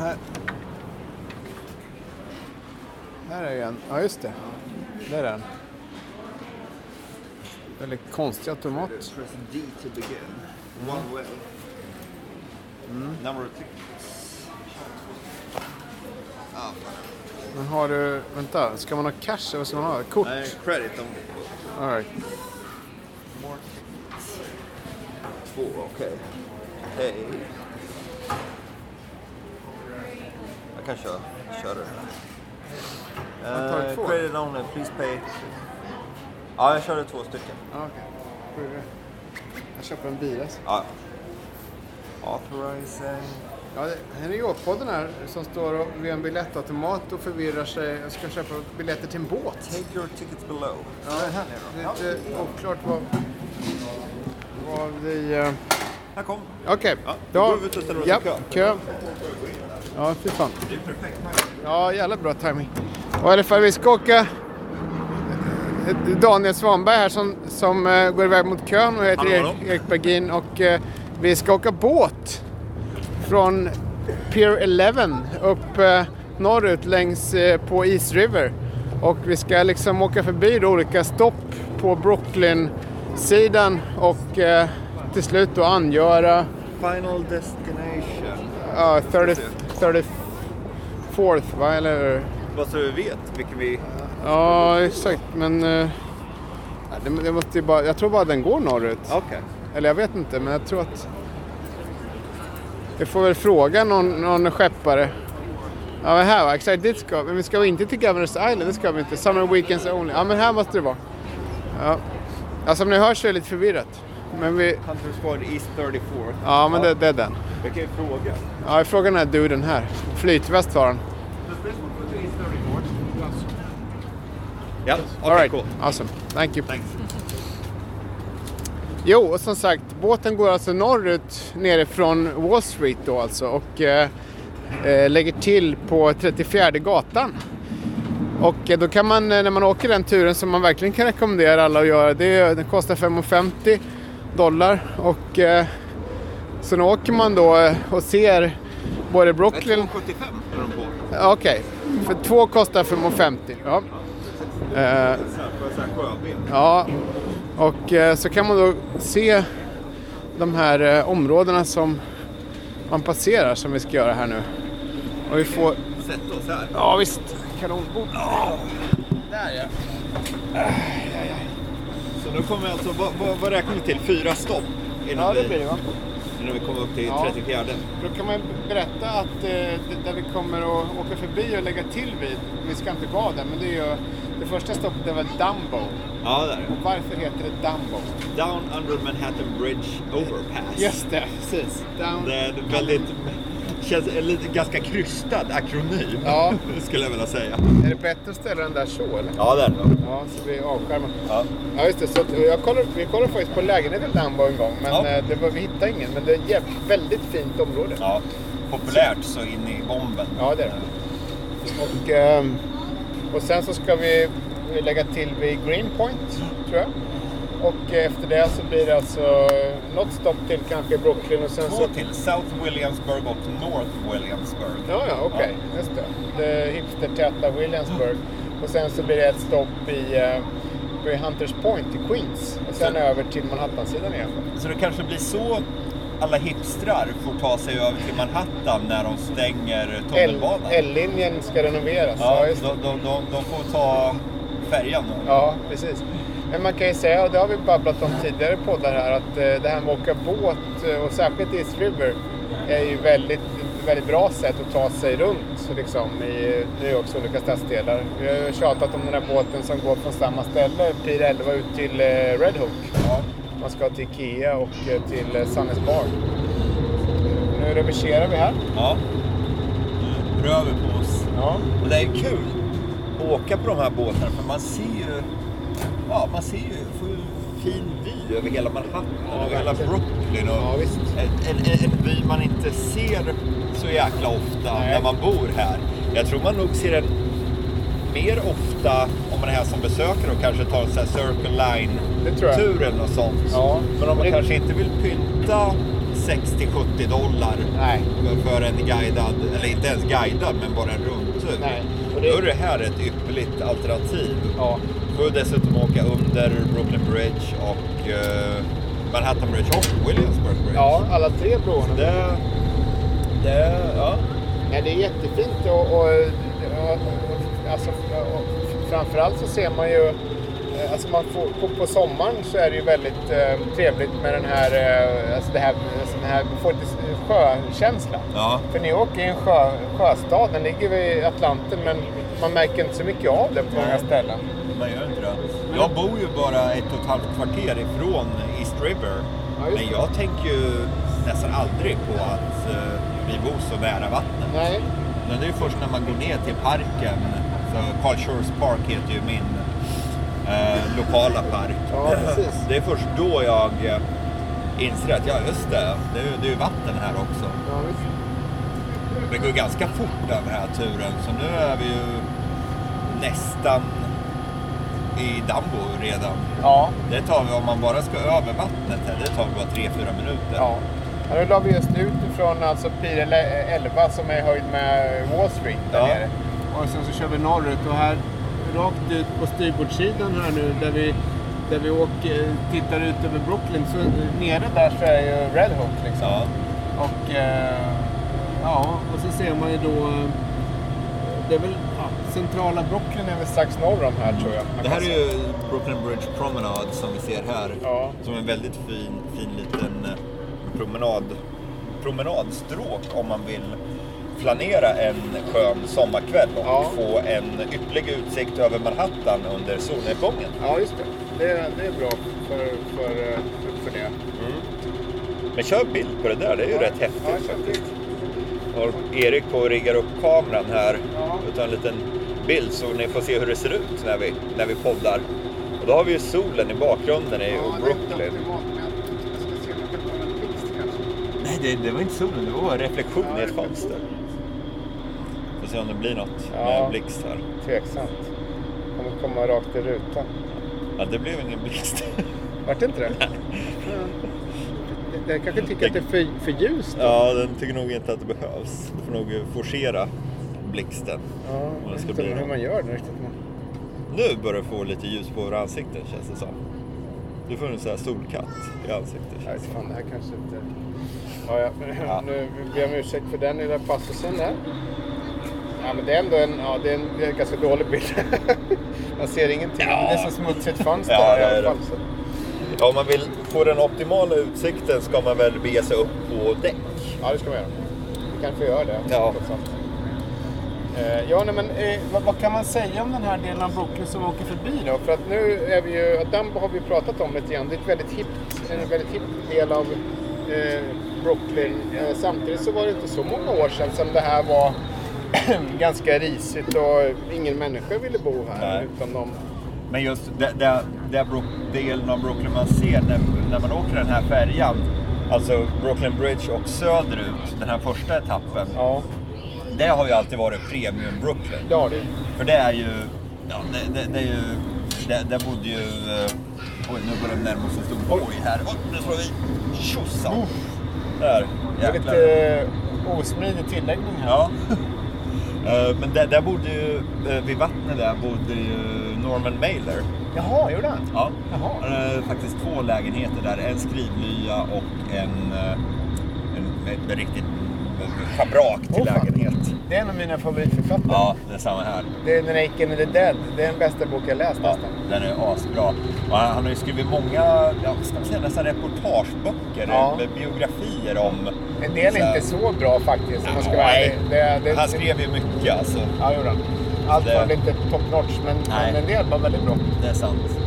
Här. Här är en. Ja, just det. Där är den. Väldigt konstig automat. Press Men har du, vänta, ska man ha cash eller vad ska man ha? Kort? Nej, credit om All right. Två, okej. Hej. Jag kan köra, köra det. Uh, credit only, please pay. Ja, jag körde två stycken. Får du- Jag köper en bil alltså. Ja. Authorizing. Ja, här är New York-podden här som står vid en biljettautomat och förvirrar sig. Jag ska köpa biljetter till en båt. Take your tickets below. Ja, det är lite oklart vad, vad vi... eh, Här kom. Okej, Ja, då... går vi ut och ställer oss i ja, kö. kö. Ja, fy fan. Det är perfekt. Ja, jävla bra timing. Och i alla fall, vi ska åka... Daniel Svanberg här som, som eh, går iväg mot kön och jag heter. Erik Bergin och eh, vi ska åka båt från Pier 11 upp eh, norrut längs eh, på East River. Och vi ska liksom åka förbi då olika stopp på Brooklyn-sidan och eh, till slut då angöra Final destination. ja, 30, 34th va, eller? Bara så du vet vilken vi... Ja, exakt. Men ja, det, det måste bara, jag tror bara den går norrut. Okej. Eller jag vet inte, men jag tror att... Vi får väl fråga någon, någon skeppare. Ja, men här va, exakt dit ska vi. Men vi ska inte till Governors Island, det ska vi inte. Summer Weekends Only. Ja, men här måste det vara. Ja, ja som ni hör så är det lite förvirrat. Men vi... Hunter Squad East 34. Ja, men Det, det är den. Jag kan ju fråga. Ja, frågan är duden här. Flytväst har han. Ja, All okej, right. cool. Awesome. Thank you. Thanks. Jo, och som sagt, båten går alltså norrut nerifrån Wall Street då alltså och eh, eh, lägger till på 34 gatan. Och eh, då kan man, eh, när man åker den turen som man verkligen kan rekommendera alla att göra, det, den kostar 5,50 dollar och eh, sen åker man då och ser både Brooklyn... 2,75 är de på. Okej, för två kostar 5,50. Ja. En. Ja, och eh, så kan man då se de här eh, områdena som man passerar som vi ska göra här nu. Och vi får, Sätt oss här. ja visst, kanonbord. Där ja. Så nu kommer vi alltså, vad, vad, vad räknar vi till? Fyra stopp? Innan, Ja, det blir det va? innan vi kommer upp till Ja. 34. Då kan man berätta att eh, där vi kommer att åka förbi och lägga till vid, vi ska inte gå av där, men det är ju det första stoppet är väl Dumbo. Ja, där. Och varför heter det Dumbo? Down under Manhattan Bridge Overpass. Just det, precis. Down. Det är en väldigt, känns en lite, ganska krystad akronym. Ja. Skulle jag vilja säga. Är det bättre att ställa den där så eller? Ja, där då. Ja, så vi avskärmar. Ja. Ja just det, så jag kollade, vi kollade faktiskt på lägenheten Dumbo en gång men Ja. eh, det var, vi hittade ingen. Men det är ett väldigt fint område. ja. Populärt så in i bomben. Ja, det är det. Och, ehm, och sen så ska vi, lägga till vid Greenpoint, tror jag. Och efter det så blir det alltså något stopp till kanske Brooklyn och sen Två så... till. South Williamsburg och North Williamsburg. Ja, ja, okej. Just det. Det hipstertäta Williamsburg. Och sen så blir det ett stopp i, eh, vid Hunters Point i Queens. Och sen Så- över till Manhattan-sidan igen. Så det kanske blir så alla hipstrar får ta sig över till Manhattan när de stänger tunnelbanan. L-linjen ska renoveras. Ja, Ja, de, de, de, de får ta färjan nu. ja, precis. Men man kan ju säga, och det har vi babblat om tidigare poddar här, att eh, det här med att åka båt eh, och särskilt East River är ju väldigt, väldigt bra sätt att ta sig runt liksom, i New Yorks olika stadsdelar. Vi har ju tjatat om den här båten som går från samma ställe, Pier 11, ut till eh, Red Hook. Ja. Man ska till Ikea och eh, till eh, Sunnes Bar. Nu reverserar vi här. ja. Nu rör vi på oss. Ja. Och det är kul att åka på de här båtarna för man ser ju, ja man ser ju, fin vy över hela Manhattan Ja, och hela. Brooklyn. Och Ja, visst. en, en, en by man inte ser så jäkla ofta Nej. när man bor här. Jag tror man nog ser den mer ofta om man är här som besökare och kanske tar en sån här Circle. Line-tur eller något sånt. Ja. Men om man Det- kanske inte vill pynta 60-70 dollar Nej. för en guidad, eller inte ens guidad, men bara en rundtur. Nej. Och det- Då är det här ett ypperligt alternativ. Ja. Får dessutom åka under Brooklyn Bridge och eh, Manhattan Bridge och Williamsburg Bridge. ja, alla tre broarna. Det, det, ja. Nej, det är jättefint och, och, och, alltså, framförallt så ser man ju eh, Alltså man får, på, på sommaren så är det ju väldigt eh, trevligt med den här, eh, alltså det här, alltså den här, får lite sjökänsla. ja. För New York är en sjö, sjöstad, den ligger vid Atlanten men man märker inte så mycket av det på många Nej. ställen. Man gör inte det. Jag bor ju bara ett och ett halvt kvarter ifrån East River. Ja, men det. jag tänker ju nästan aldrig på att eh, vi bor så nära vattnet. Nej, Men det är ju först när man går ner till parken. Så Carl Shores Park heter ju min eh, lokala park. Ja, precis. Det är först då jag eh, inser att, ja just det, det är, ju- det är ju vatten här också. ja. Det går ganska fort den här turen, så nu är vi ju nästan i Dambo redan. ja, Det tar vi, om man bara ska över vattnet här, det tar bara 3-4 minuter. ja. Ja, nu la vi just ut ifrån alltså Pir 11 som är höjd med Wall Street där Ja. nere. Och sen så kör vi norrut och här rakt ut på styrbordssidan här nu där vi, där vi åker, tittar ut över Brooklyn. Så nere där så är ju Red Hook liksom. Ja. Och eh, ja, och så ser man ju då eh, det är väl ja, centrala Brooklyn är väl strax norr om här tror jag. Det här är ju Brooklyn Bridge Promenade som vi ser här. Ja. Som en väldigt fin, fin liten eh, promenad, promenadstråk om man vill flanera en skön sommarkväll och Ja. få en ypperlig utsikt över Manhattan under solnedgången. Ja, just det. Det, det är bra för, för, för det. Men kör bild på det där, det är ju rätt Ja, häftigt jag faktiskt. Erik på riggar upp kameran här Ja. och tar en liten bild så ni får se hur det ser ut när vi, när vi poddar. Och då har vi ju solen i bakgrunden i Ja, Brooklyn. Nej, det, det var inte solen, det var en reflektion Ja, i ett fönster. Se om det blir något Ja. med blixt här. Tveksamt. Kommer komma rakt i rutan. Ja, det blev ingen blixt. Vart det inte det? Ja. Jag kanske tycker att det är för, för ljust. då. ja, den tycker nog inte att det behövs. Du får nog forcera blixten. Ja, det jag vet inte hur det. man gör det riktigt. Nu börjar du få lite ljus på våra ansikten känns det som. Du får en sån här solkatt i ansiktet. Det fan, det här kanske inte... Ja, ja. Ja. Nu ber jag om ursäkt för den lilla passusen där. Ja, men det är ändå en, ja, det är en, det är en ganska dålig bild. Man ser ingenting. Ja. Det är så smutsigt fönster Ja, här i alla fall. Så. Ja, om man vill få den optimala utsikten ska man väl bege sig upp på däck. Ja, det ska man göra. Vi kanske gör det. Ja. Eh, ja, nej, men eh, vad, vad kan man säga om den här delen av Brooklyn som vi åker förbi då? För att nu är vi ju, Dumbo har vi pratat om lite grann. Det är ett väldigt hippt, en väldigt hipp del av eh, Brooklyn. Eh, samtidigt så var det inte så många år sedan som det här var ganska risigt och ingen människa ville bo här Nej. utom de Men just det, det, det Brook- delen av Brooklyn man ser när, när man åker den här färjan, alltså Brooklyn Bridge och söderut, den här första etappen, Ja, det har ju alltid varit premium Brooklyn. har det. För det är ju, ja, det, det, det är ju, det, där bodde ju, eh, oj nu börjar det närma oss en stor boj här. Oj, nu slår vi tjosan. Där, Det är jäklar. lite eh, osmidig tilläggning här. Ja. Eh, Men där, där bodde ju, eh, vid vattnet där bodde ju Norman Mailer. Jaha, gjorde han? Ja. Jaha. Han hade faktiskt två lägenheter där. En skrivlya och en, eh, en, en, en riktigt schabrak till fan. lägenhet. Det är en av mina favoritförfattare. Ja, det är samma här. Det är The Naked and the Dead. Det är den bästa bok jag läst Ja, nästan. den är asbra. Och han, han har ju skrivit många, ja, ska man säga, nästan reportageböcker, Ja. med biografier om... En del är inte så bra faktiskt. om Man ska Nej. det, det, Han skrev ju mycket alltså. Ja, gjorde han. Allt Det- var väl inte top notch, men, men en del var väldigt bra. Det är sant.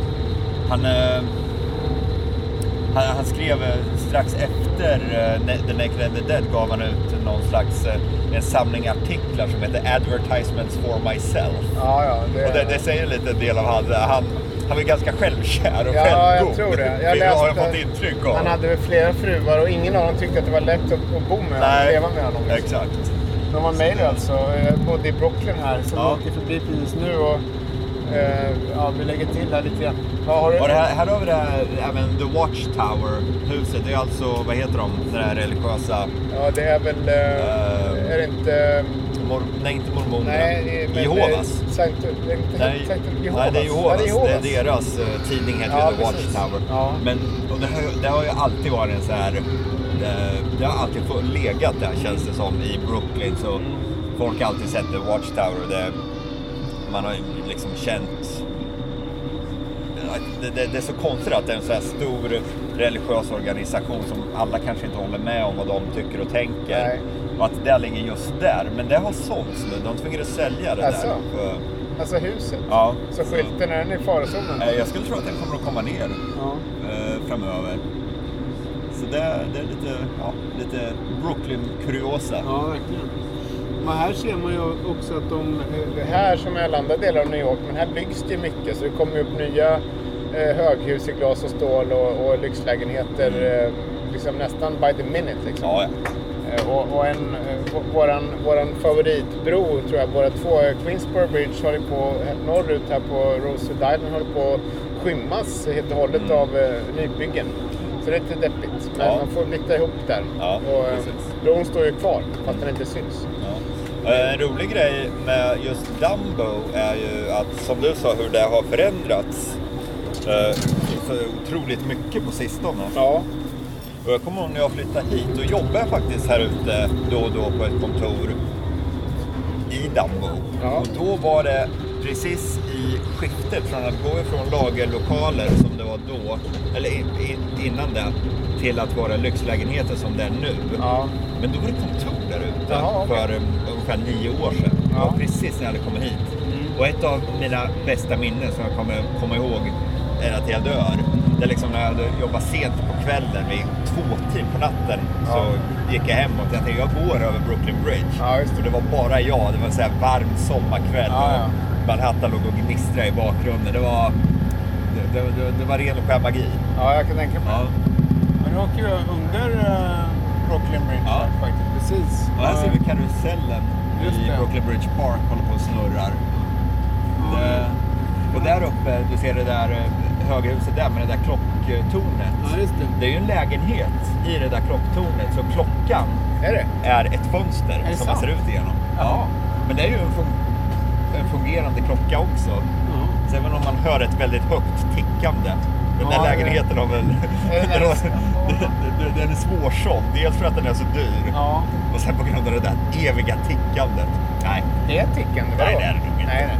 Han, eh, han, han skrev eh, strax efter eh, The Naked and the Dead gav han ut någon slags eh, en samling artiklar som heter Advertisements for myself. Ja, ja. Det, Och det, det säger lite del av han. Han, han är ganska självkär och Ja, självgod. jag tror det. Jag det har jag läste- fått intryck av. Han hade väl flera fruar och ingen av dem tyckte att det var lätt att, att bo med Nej. leva med honom. liksom. Exakt. De var med dig alltså, eh, bodde i Brooklyn här, som Ja. åker förbi precis nu och ja, vi lägger till här lite grann. Har du? Det här, här har vi det här, även The Watchtower-huset. Det är alltså, vad heter de, det här religiösa... Ja, det är väl... Eh, Eh, är det inte... Mor, nej, inte mormonerna. Nej, men... Jehovas. eh, Sankt, det är inte Nej, Sankt nej, Jehovas. det är Jehovas. Det är deras eh, tidning heter Ja, The precis. Watchtower. Ja. Men och det, har, det har ju alltid varit en så här... Det, det har alltid legat där känns det som i Brooklyn. Så Mm. folk har alltid sett The Watchtower. Det, man har ju liksom känt... Det, det, det är så konstigt att det är en så här stor religiös organisation som alla kanske inte håller med om vad de tycker och tänker. Nej. Och att det ligger just där. Men det har sålts nu. De tvingades sälja det Asså? där. För, Alltså huset. ja, Så skylten, är den i farozonen? Eh, Jag skulle tro att den kommer att komma ner Ja. eh, framöver. Så det, det är lite, ja, lite Brooklyn-kuriosa. Ja, verkligen. Men här ser man ju också att de... Här som alla andra delar av New York, men här byggs det ju mycket. Så det kommer ju upp nya eh, höghus i glas och stål och, och lyxlägenheter eh, liksom nästan by the minute. Liksom. Ja, ja. Eh, och, och en, vå- våran, våran favoritbro, tror jag, båda två, Queensboro Bridge håller på, norrut här på Rosewood Island, håller på att skymmas helt och hållet av eh, nybyggen. Så det är lite deppigt. Men Ja. man får lite ihop där. Ja, och, eh, bron står ju kvar, fast den inte syns. Eh, En rolig grej med just Dumbo är ju att, som du sa, hur det har förändrats eh, så otroligt mycket på sistone. Ja. Och jag kommer ihåg när jag flyttade hit, då jobbade faktiskt här ute då och då på ett kontor i Dumbo. Ja. Och då var det precis i skiftet från att gå ifrån lagerlokaler som det var då, eller in, in, innan det, till att vara lyxlägenheter som det är nu. Ja. Men då var det kontor där ute Jaha, okej. för um, ungefär nio år sedan. Det var Ja. precis när jag hade kommit hit. Mm. Och ett av mina bästa minnen som jag kommer komma ihåg är att jag dör. Det är liksom när jag hade jobbat sent på kvällen, vid tvåtid på natten, så gick jag hemåt. Jag tänkte jag går över Brooklyn Bridge. Ja, just det. Och det var bara jag. Det var en så här varm sommarkväll. Ja, ja. och Manhattan låg och gnistrade i bakgrunden. Det var, det, det, det, var ren och skär magi. ja, jag kan tänka mig. Ja. Men nu åker vi under uh, Brooklyn Bridge Ja. faktiskt. Precis. Och här ser vi karusellen Just i det. Brooklyn Bridge Park håller på och snurrar. Det, och där uppe, du ser det där eh, höga huset där med det där klocktornet. Ja, det. Det är ju en lägenhet i det där klocktornet, så klockan Är är ett fönster Är som man ser ut igenom. Jaha. Men det är ju en, fun- en fungerande klocka också. Så även om man hör ett väldigt högt tickande. Den där Ja, det- lägenheten har väl... Är den den, har- den- den är svårsåld. Dels för att den är så dyr. Ja. Och sen på grund av det där eviga tickandet. Nej, Det är tickande, Nej, det är det nog inte. Nej, nej.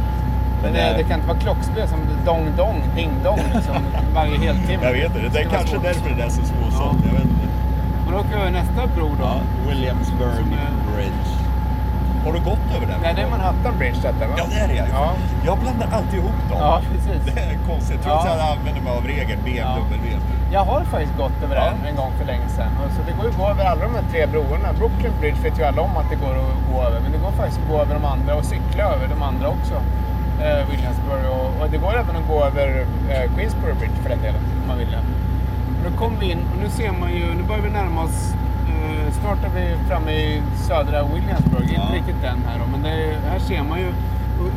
Men det, eh, det kan inte vara klockspel som dong-dong, ding-dong liksom, varje heltimme. jag vet inte. Det är kanske svårt. därför det är så svårsålt. Jag vet inte. Men då åker vi över nästa bro då. Ja, Williamsburg Som är- Bridge. Har du gått över den? Nej, det är Manhattan Bridge detta va? Ja, det är det ja. Ja. Jag blandar alltid ihop dem. Ja, precis. Det är konstigt. Trots Ja. att jag använder mig av regeln BMW. Jag har faktiskt gått över Ja. den en gång för länge sedan. Så det går ju att gå över alla de här tre broarna. Brooklyn Bridge vet ju alla om att det går att gå över. Men det går faktiskt att gå över de andra och cykla över de andra också. Eh, Williamsburg och, och det går även att gå över eh, Queensboro Bridge för den delen. Om man vill. Nu kom vi in och nu ser man ju, nu börjar vi närma oss, snart är vi framme i södra Williamsburg. Ja. Inte riktigt den här då, men det, är- här ser man ju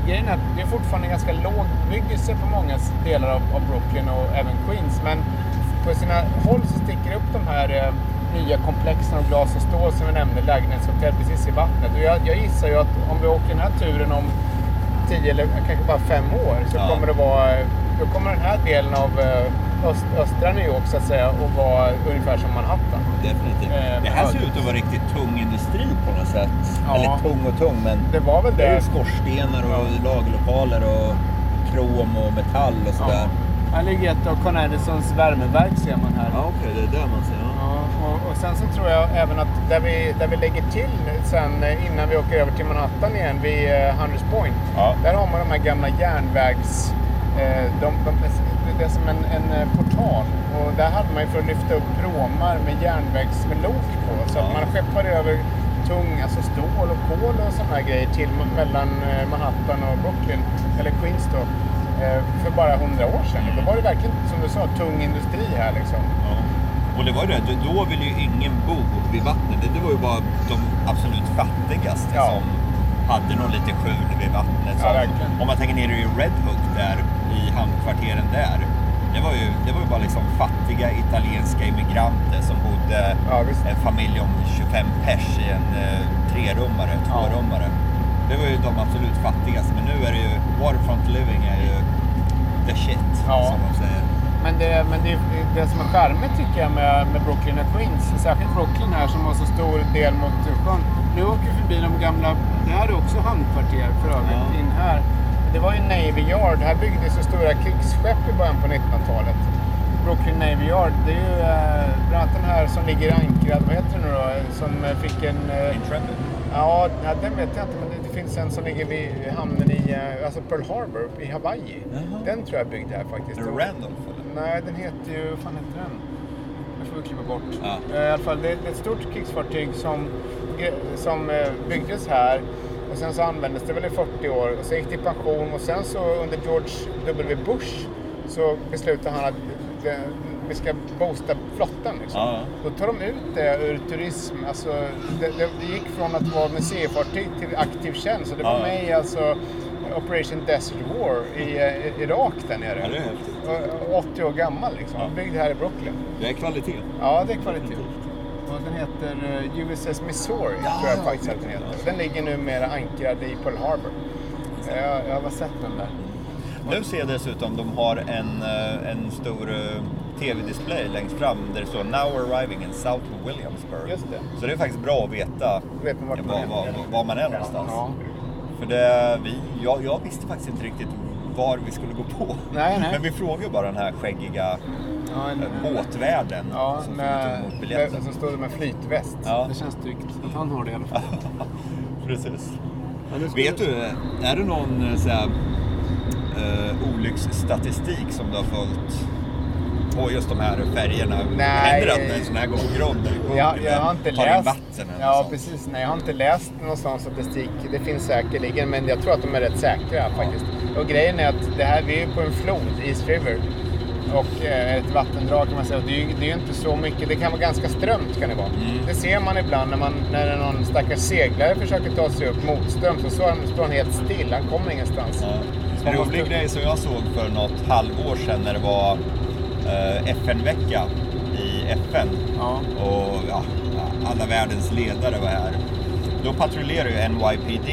Grejen är att det är fortfarande ganska låg bebyggelse på många delar av, av Brooklyn och även Queens. Men på sina håll så sticker upp de här eh, nya komplexen av glas och stål som vi nämnde, lägenhetshotell precis i vattnet. Och jag, jag gissar ju att om vi åker den här turen om 10 eller kanske bara 5 år så Ja. kommer det vara, då kommer den här delen av eh, öst, östra New York så att säga att vara ungefär som Manhattan. Definitivt. Eh, det här ser ut att vara riktigt tung industri på något sätt. Ja. Eller tung och tung, men Det var väl det är det. ju skorstenar och lagerlokaler och krom och metall och sådär. Ja. Här ligger ett av Con Edisons värmeverk ser man här. Ja, okej, det är där man ser. Ja. Ja, och, och sen så tror jag även att där vi, där vi lägger till sen eh, innan vi åker över till Manhattan igen vid eh, Hunters Point. Ja. Där har man de här gamla järnvägs... Eh, de, de, det som en, en eh, portal. Och där hade man ju för att lyfta upp pråmar med järnvägs med lok på. Så att Ja. man skeppade över tung, alltså stål och kol och sådana här grejer till mellan eh, Manhattan och Brooklyn, eller Queens då. eh, för bara hundra år sedan. Då var det verkligen, som du sa, tung industri här liksom. Ja. Och det var ju det, då ville ju ingen bo vid vattnet. Det, var ju bara de absolut fattigaste Ja. som hade någon liten skjul vid vattnet. Ja, om man tänker nere i Red Hook där, i hamnkvarteren där. Det var, ju, det var ju bara liksom fattiga italienska immigranter som bodde Ja, en familj om 25 pers i en eh, trerummare, tvårummare. Det var ju de absolut fattigaste. Men nu är det ju, waterfront living är ju the shit, Ja. som de säger. Men det, men det, det som är charmigt tycker jag med, med Brooklyn och Queens, särskilt Brooklyn här som har så stor del mot sjön. Nu åker vi förbi de gamla, det här är också hamnkvarter för övrigt, Ja. in här. Det var ju Navy Yard, här byggdes så stora krigsskepp i början på 1900-talet. Brooklyn Navy Yard, det är ju eh, bland annat den här som ligger ankrad, vad heter den nu då? Som eh, fick en... Eh, Intrepid. ja, den vet jag inte, men det, det finns en som ligger vid hamnen i, eh, alltså Pearl Harbor i Hawaii. Jaha. Den tror jag är byggd här faktiskt. Randolph eller? Nej, den heter ju... Vad fan heter den? Det får vi klippa bort. Ja. Eh, I alla fall, det, det är ett stort krigsfartyg som, som eh, byggdes här. Och sen så användes det väl i 40 år. Och sen gick det i pension. Och sen så under George W. Bush så beslutade han att det, vi ska boosta flottan. Liksom. Ja. Då tar de ut det ur turism. Alltså, det, det, det gick från att vara museifartyg till aktiv tjänst. Och det var Ja. med i alltså, Operation Desert War i eh, Irak där nere. Ja, det är häftigt. Och- och 80 år gammal liksom. Ja. Byggd här i Brooklyn. Det är kvalitet. Ja, det är kvalitet. Och den heter eh, USS Missouri, Ja, tror jag ja, faktiskt att den heter. Den ligger numera ankrad i Pearl Harbor. Jag, jag har sett den där. Nu ser jag dessutom de har en, eh, en stor eh, tv-display längst fram där det står Now arriving in South Williamsburg. Just det. Så det är faktiskt bra att veta Vet man man var, är? var, var man är någonstans. Ja. För det, vi, jag, jag visste faktiskt inte riktigt var vi skulle gå på. Nej, nej. Men vi frågade bara den här skäggiga Ja, en, eh, båtvärden ja som med, stod emot med, biljetten. som stod det med flytväst. Ja. Det känns tryggt att han har det i alla fall. Precis. Ja, Vet du, är det någon eh, så här, eh, olycksstatistik som du har följt på just de här färgerna? Nej. Händer det att en sån här går på grund? sjunker Jag, har inte läst. vatten eller ja, sånt? precis. Nej, jag har inte läst någon sån statistik. Det finns säkerligen, men jag tror att de är rätt säkra faktiskt. Och grejen är att det här, vi är ju på en flod, East River. Och eh, ett vattendrag kan man säga. Och Det är ju det är inte så mycket. Det kan vara ganska strömt kan det vara. Mm. Det ser man ibland när, man, när någon stackars seglare försöker ta sig upp motströms. Så, så står han helt still. Han kommer ingenstans. Ja. En måste- rolig grej som jag såg för något halvår sedan när det var eh, FN-vecka i FN Ja. och ja, alla världens ledare var här. Då patrullerar ju NYPD,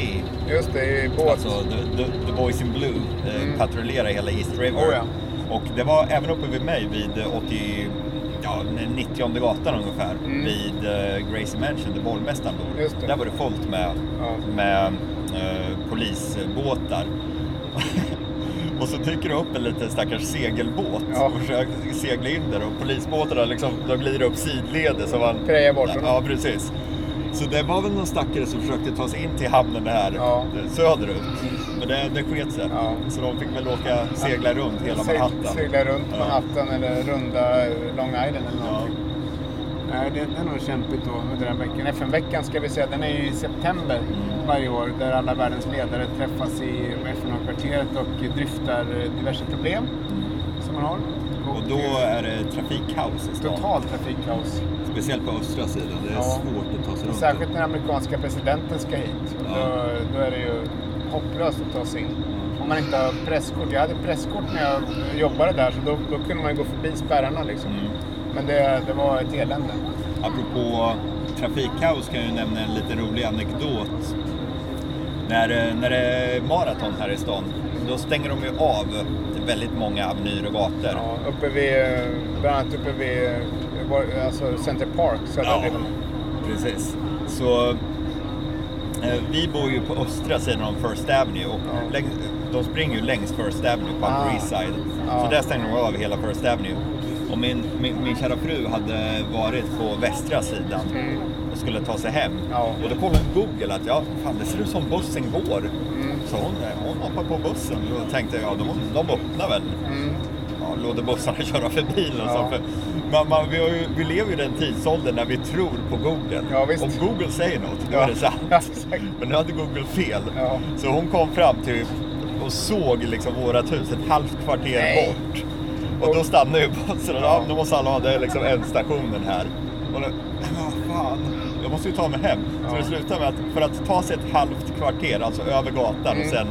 Just det, i båt. alltså the, the, the Boys in Blue, eh, Mm. patrullerar hela East River. Oh, ja. Och det var även uppe vid mig vid 80, ja, 90 gatan ungefär, Mm. vid eh, Gracie Mansion där borgmästaren bor. Där var det fullt med, Ja. med eh, polisbåtar. och så dyker det upp en liten stackars segelbåt Ja. och försöker segla in där och polisbåtarna liksom, de glider upp sidledes. Så man, Preja bort. Ja, precis. Så det var väl någon stackare som försökte ta sig in till hamnen här Ja. eh, söderut. Men det, det sket sig. Ja. Så de fick väl åka segla runt hela Manhattan. Segla runt Ja. Manhattan eller runda Long Island eller Ja. någonting. Nej, det, det är nog kämpigt då under den veckan. FN-veckan ska vi säga, den är ju i september Mm. varje år där alla världens ledare träffas i FN-högkvarteret och dryftar diverse problem som man har. Och då är det trafikkaos i stan. Totalt trafikkaos. Speciellt på östra sidan. Det är Ja. svårt sig runt. Särskilt när amerikanska presidenten ska hit. Ja. Då, då är det ju hopplöst att ta sig in. Om man inte har presskort. Jag hade presskort när jag jobbade där så då, då kunde man ju gå förbi spärrarna liksom. Mm. Men det, det var ett elände. Apropå trafikkaos kan jag ju nämna en liten rolig anekdot. När, eh, när det är maraton här i stan, då stänger de ju av väldigt många avenyer och gator. Ja, uppe vid, eh, bland annat uppe vid eh, alltså Center Park, södra Ja. delen. Precis. Så eh, vi bor ju på östra sidan om First Avenue och Ja. läng, de springer ju längs First Avenue på Upper Ah. East Side. Ja. Så där stänger de av hela First Avenue. Och min, min, min kära fru hade varit på västra sidan Mm. och skulle ta sig hem. Ja. Och då kollade Google att ja, fan det ser ut som bussen går. Mm. Så hon, hon hoppade på bussen och tänkte ja de, de öppnar väl. Mm. Ja, låter bussarna köra förbi och Ja. så. För man, man, vi, ju, vi lever ju i den tidsåldern när vi tror på Google. Ja. Om Google säger något, då Ja. är det sant. Ja. Men nu hade Google fel. Så hon kom fram till, och såg liksom vårat hus ett halvt kvarter Nej. bort. Och då stannade ju bussen och ja. då måste alla ha, det liksom ändstationen här. Och då, fan, jag måste ju ta mig hem. Så det slutade med att för att ta sig ett halvt kvarter, alltså över gatan Mm. och sen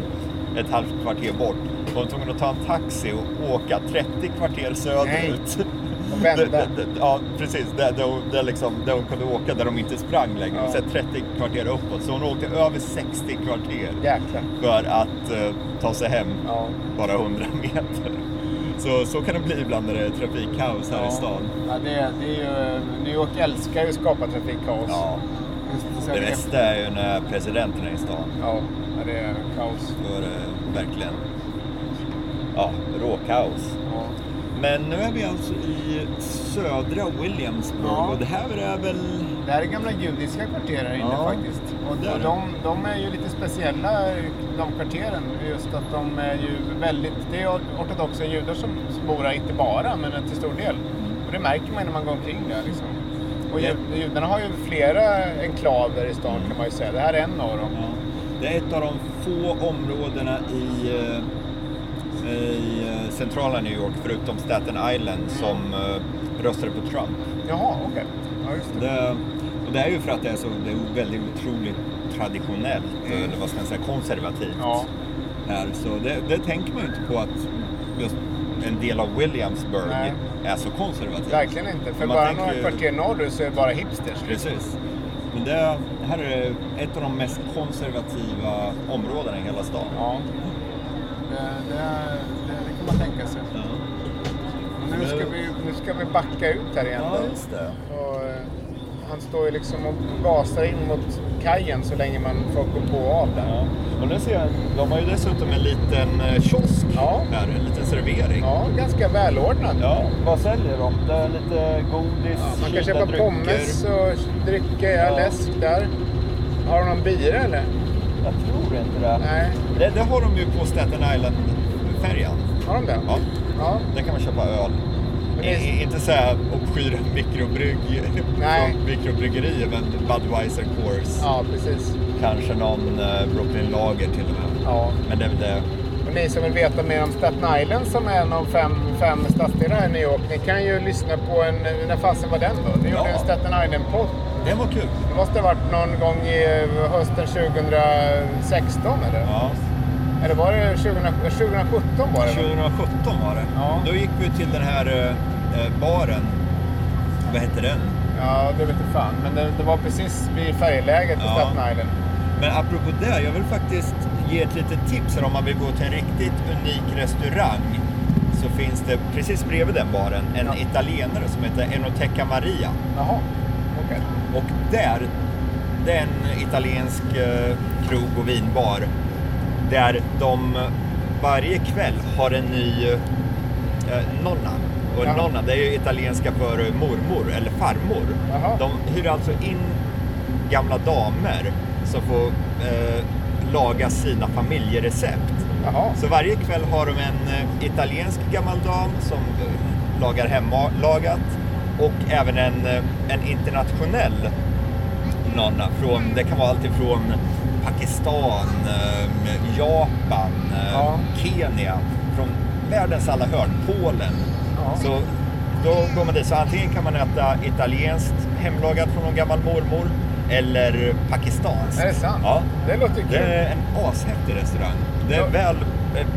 ett halvt kvarter bort, var de tvungna att ta en taxi och åka 30 kvarter söderut. Och Ja, precis. Där, där, där, liksom, där hon kunde åka, där de inte sprang längre. Ja. Så 30 kvarter uppåt. Så hon åkte över 60 kvarter Jäklar. för att eh, ta sig hem Ja. bara 100 meter. Så, så kan det bli ibland när det är trafikkaos här Ja. i stan. Ja, det, det är ju, New York älskar ju att skapa trafikkaos. Ja. Det bästa är ju när presidenten är i stan. Ja, ja, det är kaos. Då är det verkligen ja, råkaos. Ja. Men nu är vi alltså i södra Williamsburg Ja. och det här är väl... Det här är gamla judiska kvarter här inne Ja, faktiskt. Och, det. de, de är ju lite speciella, de kvarteren. Just att de är ju väldigt... Det är ortodoxa judar som, som bor här, inte bara, men till stor del. Och det märker man när man går omkring där liksom. Och Det- ju- judarna har ju flera enklaver i stan kan man ju säga. Det här är en av dem. Ja, det är ett av de få områdena i, eh, i eh, centrala New York, förutom Staten Island, som eh, röstade på Trump. Jaha, okej. Ja, just det. Det, och det är ju för att det är så det är väldigt otroligt traditionellt, eller vad ska man säga, konservativt Ja. här. Så det, det tänker man ju inte på att just en del av Williamsburg Nej. är så konservativ. Verkligen inte. För Man bara tänker några kvarter norrut så är det bara hipsters. Precis. Men det, det här är ett av de mest konservativa områdena i hela stan. Ja. Det, det, det, kan man tänka sig. Ja. Och nu, ska vi, nu ska vi backa ut här igen. Ja, just det. Och, eh, han står ju liksom och gasar in mot kajen så länge man får gå på och av där. Ja. Och nu ser jag, de har ju dessutom en liten eh, kiosk Ja. här, en liten servering. Ja, ganska välordnad. Ja, vad säljer de? Det är lite godis, Ja, man kan köpa drycker. pommes och drycker, ja, Ja. läsk där. Har de någon bira eller? Jag tror inte det. Nej. det. Det har de ju på Staten Island-färjan. Har de det? Ja, Ja. där kan man köpa öl. Men det är- I, inte så här uppskyra mikrobrygg mikrobryggerier, men Budweiser Coors. Ja, precis. Kanske någon eh, Brooklyn Lager till och med. Ja. Men det är det. Och ni som vill veta mer om Staten Island som är en av fem, fem stadsdelar här i New York, ni kan ju lyssna på en... När fasen var den då? Vi gjorde Ja. en Staten Island-podd. Det var kul. Det måste ha varit någon gång i eh, hösten 2016 eller? Ja. Eller var det 20, 2017 var det? väl? 2017 var det. Ja. Då gick vi till den här eh, eh, baren. Vad hette den? Ja, det vet inte fan. Men det, det var precis vid färjeläget på Ja. Staten Island. Men apropå det, jag vill faktiskt ge ett litet tips här om man vill gå till en riktigt unik restaurang. Så finns det precis bredvid den baren en Ja. italienare som heter Enoteca Maria. Jaha. Och där, det är en italiensk eh, krog och vinbar. Där de varje kväll har en ny eh, nonna. Och Ja. nonna, det är ju italienska för mormor eller farmor. Jaha. De hyr alltså in gamla damer som får eh, laga sina familjerecept. Jaha. Så varje kväll har de en eh, italiensk gammal dam som eh, lagar hemlagat och även en, eh, en internationell nonna. Från, det kan vara allt ifrån Pakistan, eh, Japan, eh, Ja. Kenya, från världens alla hörn, Polen. Ja. Så då går man dit. Så antingen kan man äta italienskt hemlagat från någon gammal mormor eller pakistanskt. Är det sant? Ja. Det låter ju Det kul. är en ashäftig restaurang. Det är Ja. väl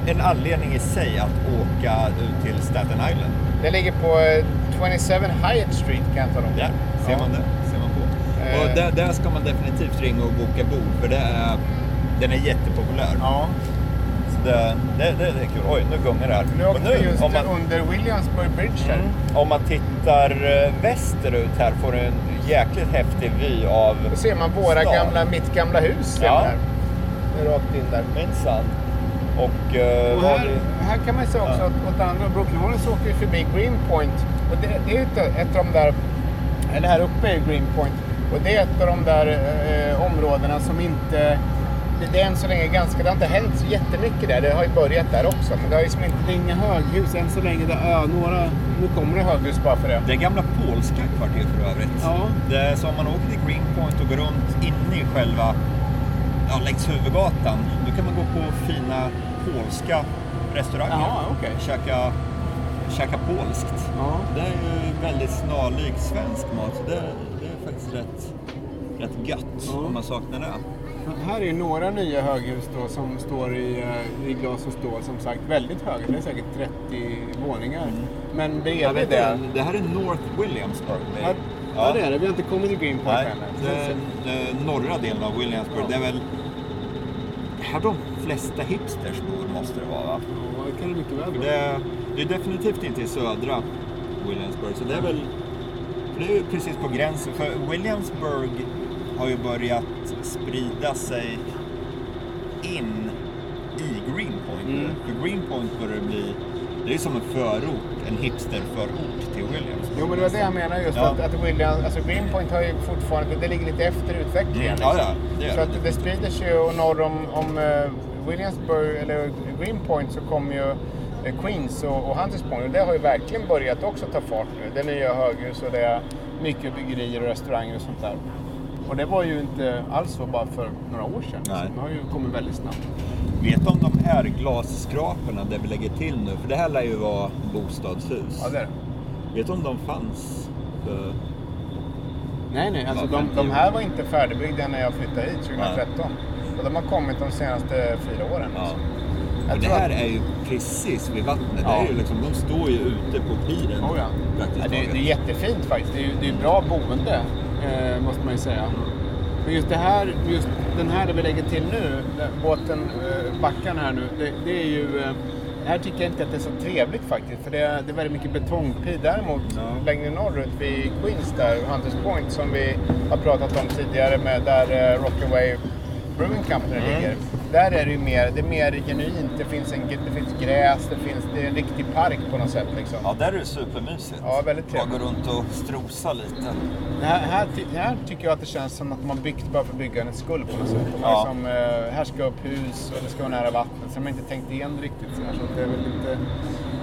en anledning i sig att åka ut till Staten Island. Det ligger på 27 Hyatt Street kan jag tala om. Där ser Ja. man det. Ser man på. Eh. Och där, där ska man definitivt ringa och boka bord för det är, den är jättepopulär. Ja. Så det, det, det, det är kul. Oj, nu gungar det här. Nu åkte vi just om man, under Williamsburg Bridge här. mm, om man tittar eh, västerut här får du en jäkligt häftig vy av Då ser man våra stan. gamla, mitt gamla hus. Ja. man Här. Det är Rakt in där. Minsann. Och, eh, Och här, vi- här kan man se också Ja. att åt andra Brooklyn-hållet så åker vi förbi Greenpoint. Och det, det är ju ett, ett av de där, eller här uppe är Greenpoint. Och det är ett av de där eh, områdena som inte, det, det är än så länge ganska, det har inte hänt så jättemycket där. Det har ju börjat där också. Men det har liksom inte, det är inga höghus än så länge. Det är några, nu kommer det höghus bara för det. Det är gamla polska kvarter för övrigt. Ja. Det så om man åker till Greenpoint och går runt inne i själva, ja, längs huvudgatan. Du kan man gå på fina polska restauranger. Jaha, okej. Käka, käka polskt. Ja. Det är ju väldigt snarlik svensk mat. Så det, det är faktiskt rätt, rätt gött Ja. om man saknar det. Här är några nya höghus då som står i, eh, i glas och stål. Som sagt väldigt höga. Det är säkert 30 våningar. Men Jag bredvid det... det här är North Williamsburg. Det är- Här, ja. det är det. Vi har inte kommit till Green Nej, än. den norra delen av Williamsburg. Ja. Det är väl här de flesta hipsters bor, måste det vara va? Ja, det kan det mycket väl vara. det, det är definitivt inte i södra Williamsburg. Så det är väl det är ju precis på gränsen. För Williamsburg har ju börjat sprida sig in i Greenpoint. Mm. För Greenpoint börjar bli, det är ju som en förort, en hipsterförort till Williamsburg. Jo, men det var det jag menar just. Ja. Att, att William, alltså Greenpoint har ju fortfarande, det ligger lite efter utvecklingen. Mm, ja, liksom. ja, det gör så det. att det sprider sig ju och norr om, om eh, Williamsburg, eller Greenpoint, så kommer ju eh, Queens och, och Hunters Point. Och det har ju verkligen börjat också ta fart nu. Det är nya höghus och det är mycket byggerier och restauranger och sånt där. Och det var ju inte alls så bara för några år sedan. Nej. Det har ju kommit väldigt snabbt. Vet du om de här glasskraporna där vi lägger till nu? För det här lär ju vara bostadshus. Ja, det är det. Vet du om de fanns? För... Nej, nej. Alltså de, de 50. här var inte färdigbyggda när jag flyttade hit 2013. Och de har kommit de senaste fyra åren. Ja. Och det här att- är ju precis vid vattnet. Ja. Det är ju liksom, de står ju ute på piren. Oh, ja. Ja, det, det är jättefint faktiskt. Det är, det är bra boende, eh, måste man ju säga. Men just det här, just den här där vi lägger till nu, båten, eh, backarna här nu, det, det är ju... Eh, här tycker jag inte att det är så trevligt faktiskt, för det är, det är väldigt mycket betongpir. Däremot Ja. längre norrut vid Queens där, Hunters Point, som vi har pratat om tidigare med där eh, Rockaway Brewing Company Mm. ligger. Där är det ju mer, det är mer genuint. Det finns, en, det finns gräs, det finns det är en riktig park på något sätt. Liksom. Ja, där är det supermysigt. Ja, väldigt trevligt. gå runt och strosa lite. Här, här, här tycker jag att det känns som att har byggt bara för byggandets skull på något sätt. Ja. liksom, eh, här ska upp hus och det ska vara nära vattnet. Så de har inte tänkt igen riktigt. Så här, så att det är väl lite...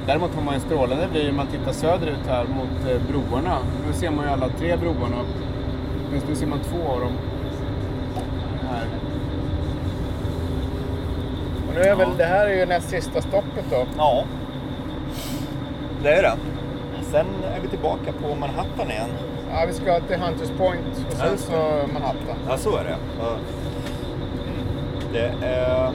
Däremot har man en strålande vy om man tittar söderut här mot eh, broarna. Nu ser man ju alla tre broarna. Just nu ser man två av dem. Här. Nu är väl, det här är ju näst sista stoppet då. Ja, det är det. Sen är vi tillbaka på Manhattan igen. Ja, vi ska till Hunters Point och Ja, sen så Manhattan. Ja, så är det. Ja. Det är...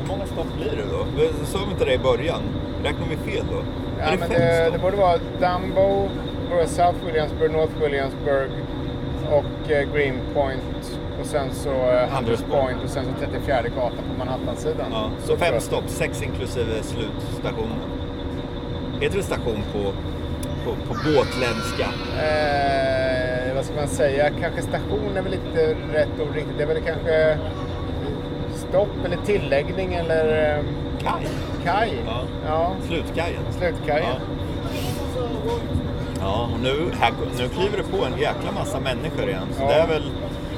Hur många stopp blir det då? Sa vi inte det i början? Räknar vi fel då? Ja, det men det, det borde vara Dumbo, South Williamsburg, North Williamsburg och eh, Greenpoint och sen så eh, Hunters Point och sen så 34 gatan på Manhattan-sidan. Ja, så fem stopp, sex inklusive slutstationen. Heter det station på, på, på båtländska? Eh, vad ska man säga? Kanske station är väl inte rätt ord riktigt. Det är väl kanske stopp eller tilläggning eller eh, Kaj? kaj. Ja. ja. Slutkajen? Slutkajen. Ja, och nu, här, nu kliver det på en jäkla massa människor igen. Så Ja. det är väl,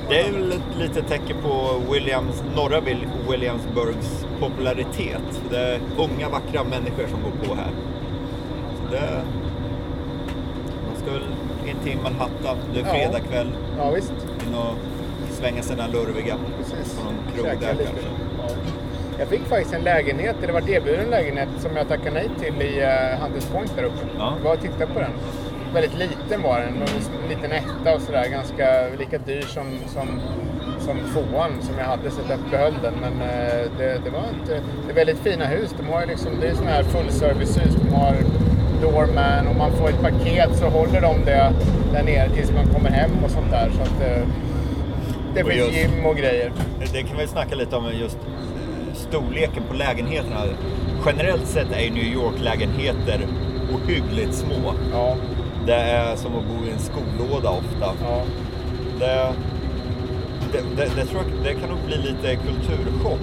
det är väl ett litet tecken på Williams, norra Will- Williamsburgs popularitet. Det är unga vackra människor som går på här. Så det, man ska väl in till Manhattan, det är Ja. fredag kväll, Ja, visst. in och svänga sina lurviga Precis. på någon krog Käka där lite. kanske. Ja. Jag fick faktiskt en lägenhet, eller vart erbjuden en lägenhet som jag tackade nej till i uh, Hunters Point där uppe. Ja. Jag var och tittade på den. Väldigt liten var den, en liten etta och sådär. Ganska lika dyr som, som, som tvåan som jag hade, så jag behöll den. Men eh, det, det var inte... Det är väldigt fina hus. De har ju liksom, det är sådana här fullservicehus. De har doorman och man får ett paket så håller de det där nere tills man kommer hem och sånt där. Så att, eh, det finns just- gym och grejer. Det kan vi snacka lite om just eh, storleken på lägenheterna. Generellt sett är New York-lägenheter ohyggligt små. Ja, Det är som att bo i en skolåda ofta. ja. Det, det, det, det, tror jag, det kan nog bli lite kulturchock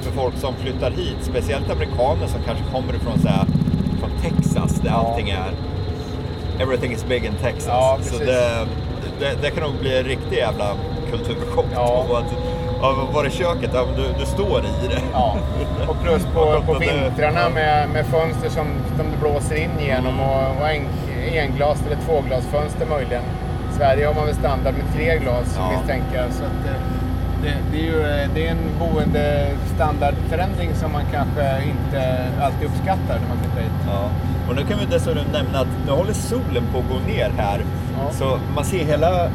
för folk som flyttar hit. Speciellt amerikaner som kanske kommer ifrån, så här, från Texas där Ja. allting är... Everything is big in Texas. Ja, så det, det, kan nog bli en riktig jävla kulturchock. Ja. Och att, ja, var det köket? Ja, du, du står i det. Ja, och plus på, Och på vintrarna med, med fönster som, som det blåser in genom och, och en, englas eller tvåglasfönster möjligen. I Sverige har man väl standard med tre glas Ja. misstänker jag. Så att, eh, det, det, är ju eh, det är en boendestandardförändring som man kanske inte alltid uppskattar när man flyttar hit. Ja. Och nu kan vi dessutom nämna att nu håller solen på att gå ner här. Ja. Så man ser hela...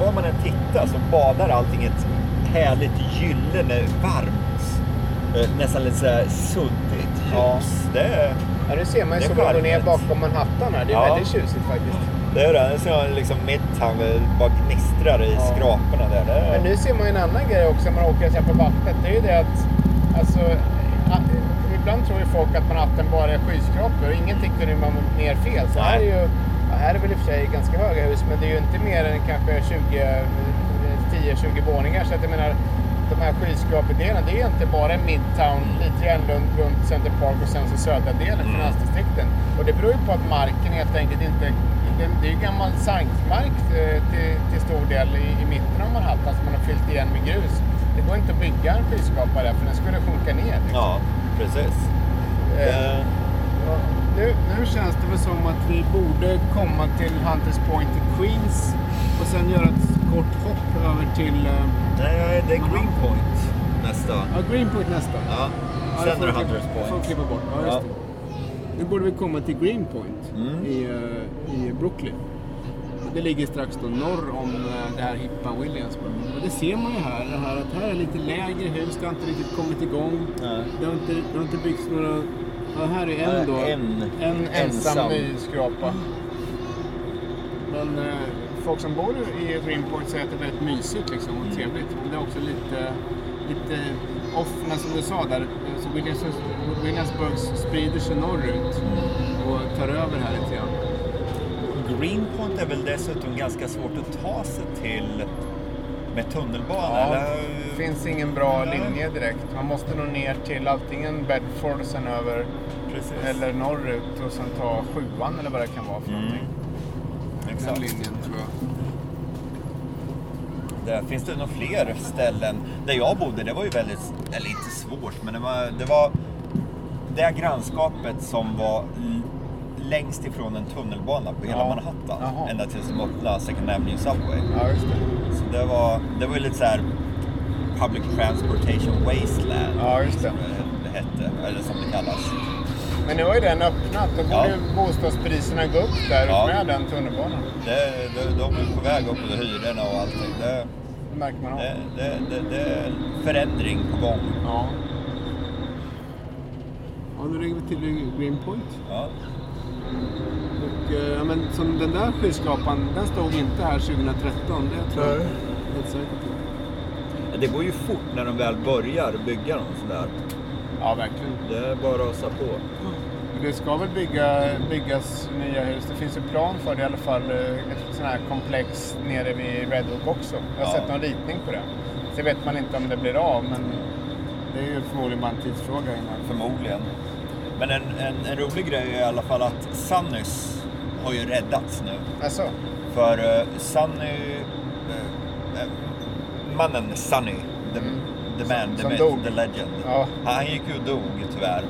Var man än tittar så badar allting ett härligt gyllene, varmt, eh, nästan lite suddigt ljus. Ja. Det, är- Ja, nu ser man ju solen ner bakom Manhattan här. Det är Ja. väldigt tjusigt faktiskt. det är det. Nu ser man liksom Midtown bara gnistrar i Ja. skraporna där. Det är, Men nu ser man ju en annan grej också när man åker exempel på vattnet. Det är ju det att, alltså, ibland tror ju folk att Manhattan bara är skyskrapor och ingenting kunde man ner fel. Så här är ju, här är väl i och för sig ganska höga hus, men det är ju inte mer än kanske 20, 10-20 våningar. Så att jag menar, de här skyskrapedelen, det är inte bara Midtown, lite grann runt, runt Center Park och sen så södra delen, Mm. finansdistrikten. Och det beror ju på att marken helt enkelt inte... Det, det är ju gammal sankmark eh, till, till stor del i, i mitten av Manhattan som man har fyllt igen med grus. Det går inte att bygga en skyskrapa där för den skulle sjunka ner. Liksom. ja, precis. Eh, Eh, Ja, Nu, nu känns det väl som att vi borde komma till Hunters Point i Queens och sen göra ett kort hopp över till... eh, nej, det är Greenpoint nästa. Ja, Greenpoint nästa. Ja. Ja, Sen det är det Hunters klippa- får Point. klippa bort. Ja, Ja. just det. Nu borde vi komma till Greenpoint Mm. i, eh, i Brooklyn. Det ligger strax då norr om eh, det här hippa Williamsburg. Och det ser man ju här, det här att här är lite lägre hus, det har inte riktigt kommit igång. Nej. Det har inte, det har inte byggts några... Ja, här är en då. en. en ensam, nyskrapa. Men eh, folk som bor i Greenpoint säger att det är väldigt mysigt liksom, och trevligt. Men det är också lite, lite off, men som du sa där, eh, så Williams, Williamsburg sprider sig norrut och tar över här lite grann. Greenpoint är väl dessutom ganska svårt att ta sig till med tunnelbana? Ja, eller? det finns ingen bra linje direkt. Man måste nog ner till antingen Bedford och sen över Precis. eller norrut och sen ta sjuan eller vad det kan vara för Mm. någonting. Den linjen tror jag. Där finns det nog fler ställen. Där jag bodde, det var ju väldigt, eller inte svårt, men det var det, var det grannskapet som var längst ifrån en tunnelbana på hela Ja. Manhattan. Jaha. Ända tills de öppnade Second Avenue Subway. Ja, just det. Så det var, det var ju lite så här Public Transportation Wasteland. Ja, just det. Som det hette, eller som det kallas. Men nu har ju den öppnat. Då borde Ja. bostadspriserna gå upp där Ja. med den tunnelbanan. Det, det, de är på väg upp med hyrorna och allting. Det, Det märker man av. det, det, det, det är en förändring på gång. Ja. Ja, nu lägger vi till Greenpoint. Ja. Och, eh, ja, men som den där skyskrapan, den stod inte här 2013. Det tror jag Nej. helt säkert. Det går ju fort när de väl börjar bygga dem sådär. Ja, verkligen. Det är bara att rasa på. Men Det ska väl bygga, byggas nya hus. Det finns ju plan för det i alla fall. eh, Ett sånt här komplex nere vid Red Hook också. Jag har Ja. sett någon ritning på det. Sen vet man inte om det blir av, men det är ju förmodligen bara en tidsfråga innan. Förmodligen. Men en, en, en rolig grej är i alla fall att Sunnys har ju räddats nu. Alltså, För uh, Sunny... eh, eh, mannen Sunny, Mm. The man, the Som myth, dog. the legend. Ja. Han gick ju och dog tyvärr.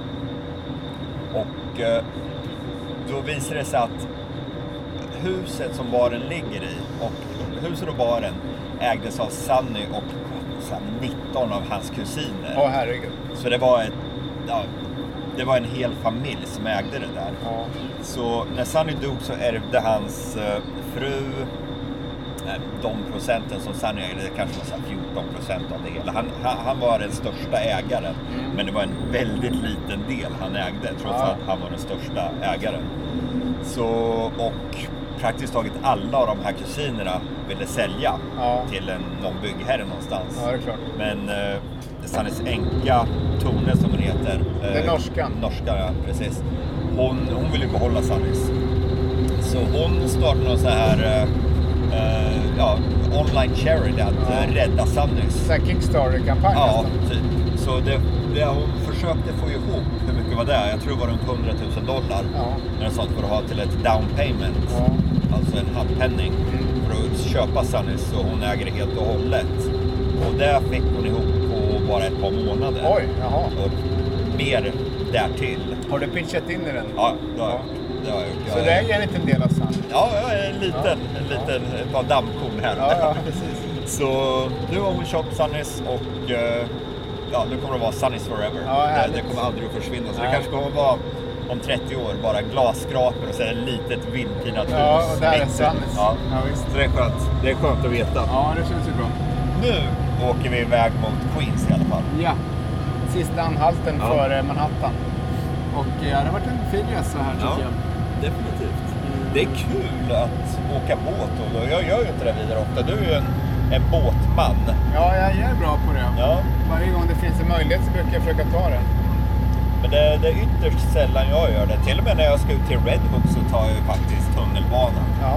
Och eh, då visade det sig att huset som baren ligger i och huset och baren ägdes av Sunny och så här 19 av hans kusiner. åh herregud. Så det var, ett, ja, det var en hel familj som ägde det där. Ja. Så när Sunny dog så ärvde hans eh, fru de procenten som Sunny ägde, det kanske var så här 14 procent av det hela. Han, han, han var den största ägaren, Mm. men det var en väldigt liten del han ägde, trots Ja. att han var den största ägaren. Så, och praktiskt taget alla av de här kusinerna ville sälja Ja. till en, någon byggherre någonstans. Ja, det är klart. Men eh, Sannys änka, Tone som hon heter. Eh, är norskan. Norska, ja precis. Hon, hon vill ju behålla Sannys. Så hon startade någon så här eh, eh, ja, online charity att Ja. eh, rädda Sannys. Så här Kickstarter-kampanj Ja, nästan. typ. Så det, det hon försökte få ihop, hur mycket var det? Jag tror det var runt 100 000 dollar. Ja. Eller sånt för att ha till ett down payment. Ja. Alltså en handpenning. Mm. För att köpa Sunnys så hon äger det helt och hållet. Och det fick hon ihop på bara ett par månader. Oj, jaha. Och mer därtill. Har du pitchat in i den? Ja, det har jag. Det har jag gjort. Så är- är en liten del av Sun? Ja, en liten, Ja. en liten, ett par dammkorn här. Ja, ja, precis. Så nu har vi köpt Sunnys och eh, ja, nu kommer det vara Sunnys forever. Ja, det, det kommer aldrig att försvinna. Så det kanske kommer att vara om 30 år bara glasskrapor och sen ett litet vindpinat hus. Ja, och där är. Sunnys. Ja. Ja, visst. Så det är skönt. Det är skönt att veta. Ja, det känns ju bra. Nu åker vi iväg mot Queens i alla fall. Ja, sista anhalten Ja. före Manhattan. Och eh, ja, det har varit en fin resa här tycker jag. Definitivt. Det är kul att åka båt och jag gör ju inte det vidare ofta. Du är ju en, en båtman. Ja, jag är bra på det. Ja. Varje gång det finns en möjlighet så brukar jag försöka ta den. Men det, det är ytterst sällan jag gör det. Till och med när jag ska ut till Red Hook så tar jag ju faktiskt tunnelbanan. Ja,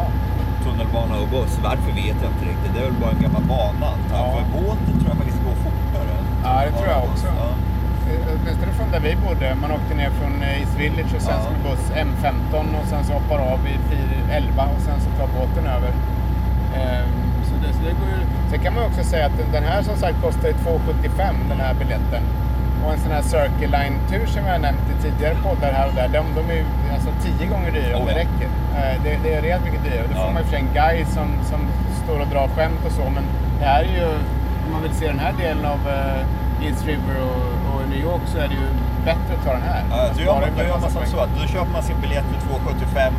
Tunnelbana och buss. Varför vet jag inte riktigt. Det är väl bara en gammal bana. Ja. För båten tror jag faktiskt går fortare. Ja, det tror jag också. Ja. Eh, åtminstone från där vi bodde. Man åkte ner från eh, East Village och sen Ja. med buss M15 och sen så hoppar av Pir 11 och sen så tar båten över. Ehm, Så det, så det går ju... Sen kan man också säga att den- här som sagt kostar ju 2,75 den här biljetten. Och en sån här Circle Line-tur som jag nämnt i tidigare poddar här och där, de, de är ju alltså tio gånger dyrare om Oh, det räcker. Eh, Det, det är rejält mycket dyrare. Då får Ja. man ju för en guide som, som står och drar skämt och så, men det här är ju, om man vill se den här delen av uh, East River och New York så är det ju bättre att ta den här. Ja, då, gör man, då gör man som så att då köper man sin biljett för 2,75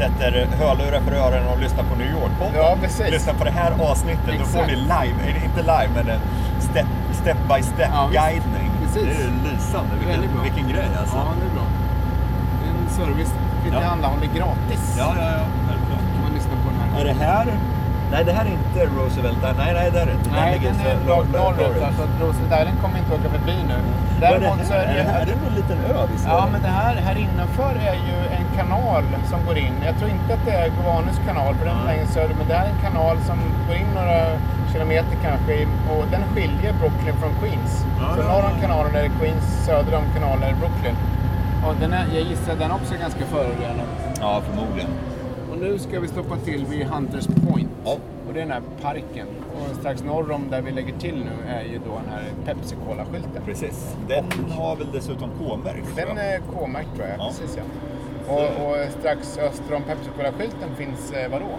sätter hörlurar för öronen och lyssnar på New York-podden. Ja, precis. Lyssna på det här avsnittet, då får Exakt. ni live, inte live, men en step, step by step Ja, visst. guidning. Precis. Det är lysande, vilken, vilken grej alltså. Ja, det är bra. Det är en service vi Ja. tillhandahåller gratis. ja, ja, ja. Kan man lyssna på den här. Är det här? Nej, det här är inte Roosevelt. Nej, nej, det är det inte. Nej, den är rakt norrut. norrut. Så att Roosevelt Island kommer inte åka förbi nu. Är det Däremot så är Är det här? Är det... någon liten ö visst? Ja, men det här, här innanför är ju en kanal som går in. Jag tror inte att det är Govanus kanal, för den är längre söder. Men det här är en kanal som går in några kilometer kanske. Och den skiljer Brooklyn från Queens. Ja, så norr om kanalen är det Queens, söder om kanalen är det Brooklyn. Och den är, jag gissar att den också är ganska förorenad. Ja, förmodligen. Och nu ska vi stoppa till vid Hunters Point. Ja. Och det är den här parken. Och strax norr om där vi lägger till nu är ju då den här Pepsi Cola-skylten. Precis. Den har väl dessutom K-märkt? Den är K-märkt tror jag. Ja. Precis ja. Och, och strax öster om Pepsi Cola-skylten finns eh, vadå?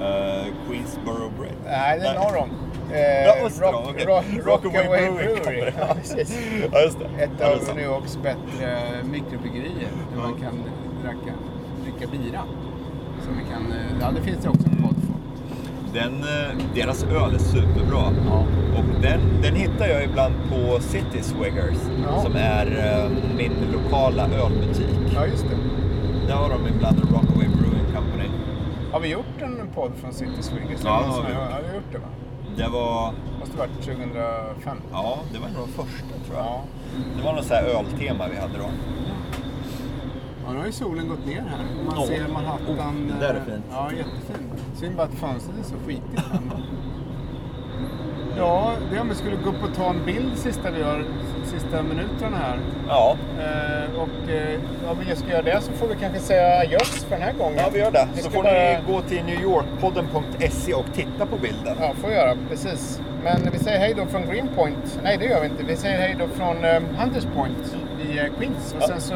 Eh, Queensboro Bread. Nej, det är norr om. Eh, om, Rock, okej. Rock, Rockaway Rockaway Brewing Brewery. Company. Ja, precis. Ja. Ett av. New Yorks bättre mikrobryggerier där man kan dricka, dricka bira. Som vi kan, eh, ja, det finns det också en podd för. Den, eh, deras öl är superbra. Ja. Och den, den hittar jag ibland på City Swaggers, Ja. som är eh, min lokala ölbutik. ja, just det. Där har de ibland Rockaway Brewing Company. Har vi gjort en podd från City Swingers? Ja, Någon har vi. Ja, vi gjort det va? Det var, Måste varit 2005. ja, det var de första tror jag. Ja. Det var något så här öltema vi hade då. Ja, nu har ju solen gått ner här. Man Ja. ser Manhattan. Oh, det där är eh, fint. Ja, jättefint. Synd bara att fönstret är så skitigt Ja, det är om vi skulle gå upp och ta en bild sista vi gör, sista minuterna här. Ja, Eh, och eh, om vi ska göra det så får vi kanske säga adjöss för den här gången. ja vi gör det. Vi Så får bara- ni gå till newyorkpodden.se och titta på bilden. Ja, får vi göra. Precis. Men vi säger hej då från Greenpoint. Nej, det gör vi inte. Vi säger hej då från eh, Hunters Point i eh, Queens. Och sen så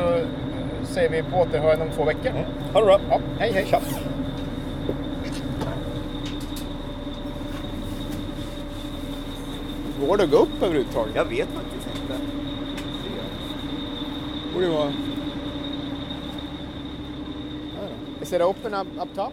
eh, säger vi på återhörande om två veckor. Mm. Ha det bra. Ja, hej hej. Tja. Går det att gå upp överhuvudtaget? Jag vet faktiskt inte. borde vara... Is it open up, up top?